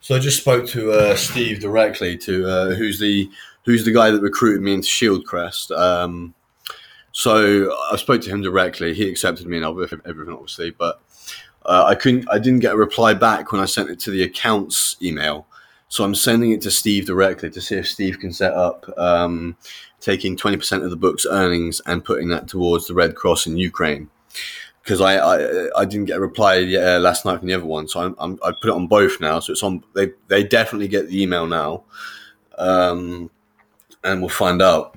So I just spoke to uh, Steve directly, to uh, who's the who's the guy that recruited me into Shieldcrest. Um, so I spoke to him directly. He accepted me and everything, obviously, but uh, I couldn't. I didn't get a reply back when I sent it to the accounts email. So I'm sending it to Steve directly to see if Steve can set up um, taking 20% of the book's earnings and putting that towards the Red Cross in Ukraine. Because I, I, I didn't get a reply uh, last night from the other one, so I'm, I'm, i put it on both now. So it's on. They they definitely get the email now, um, and we'll find out.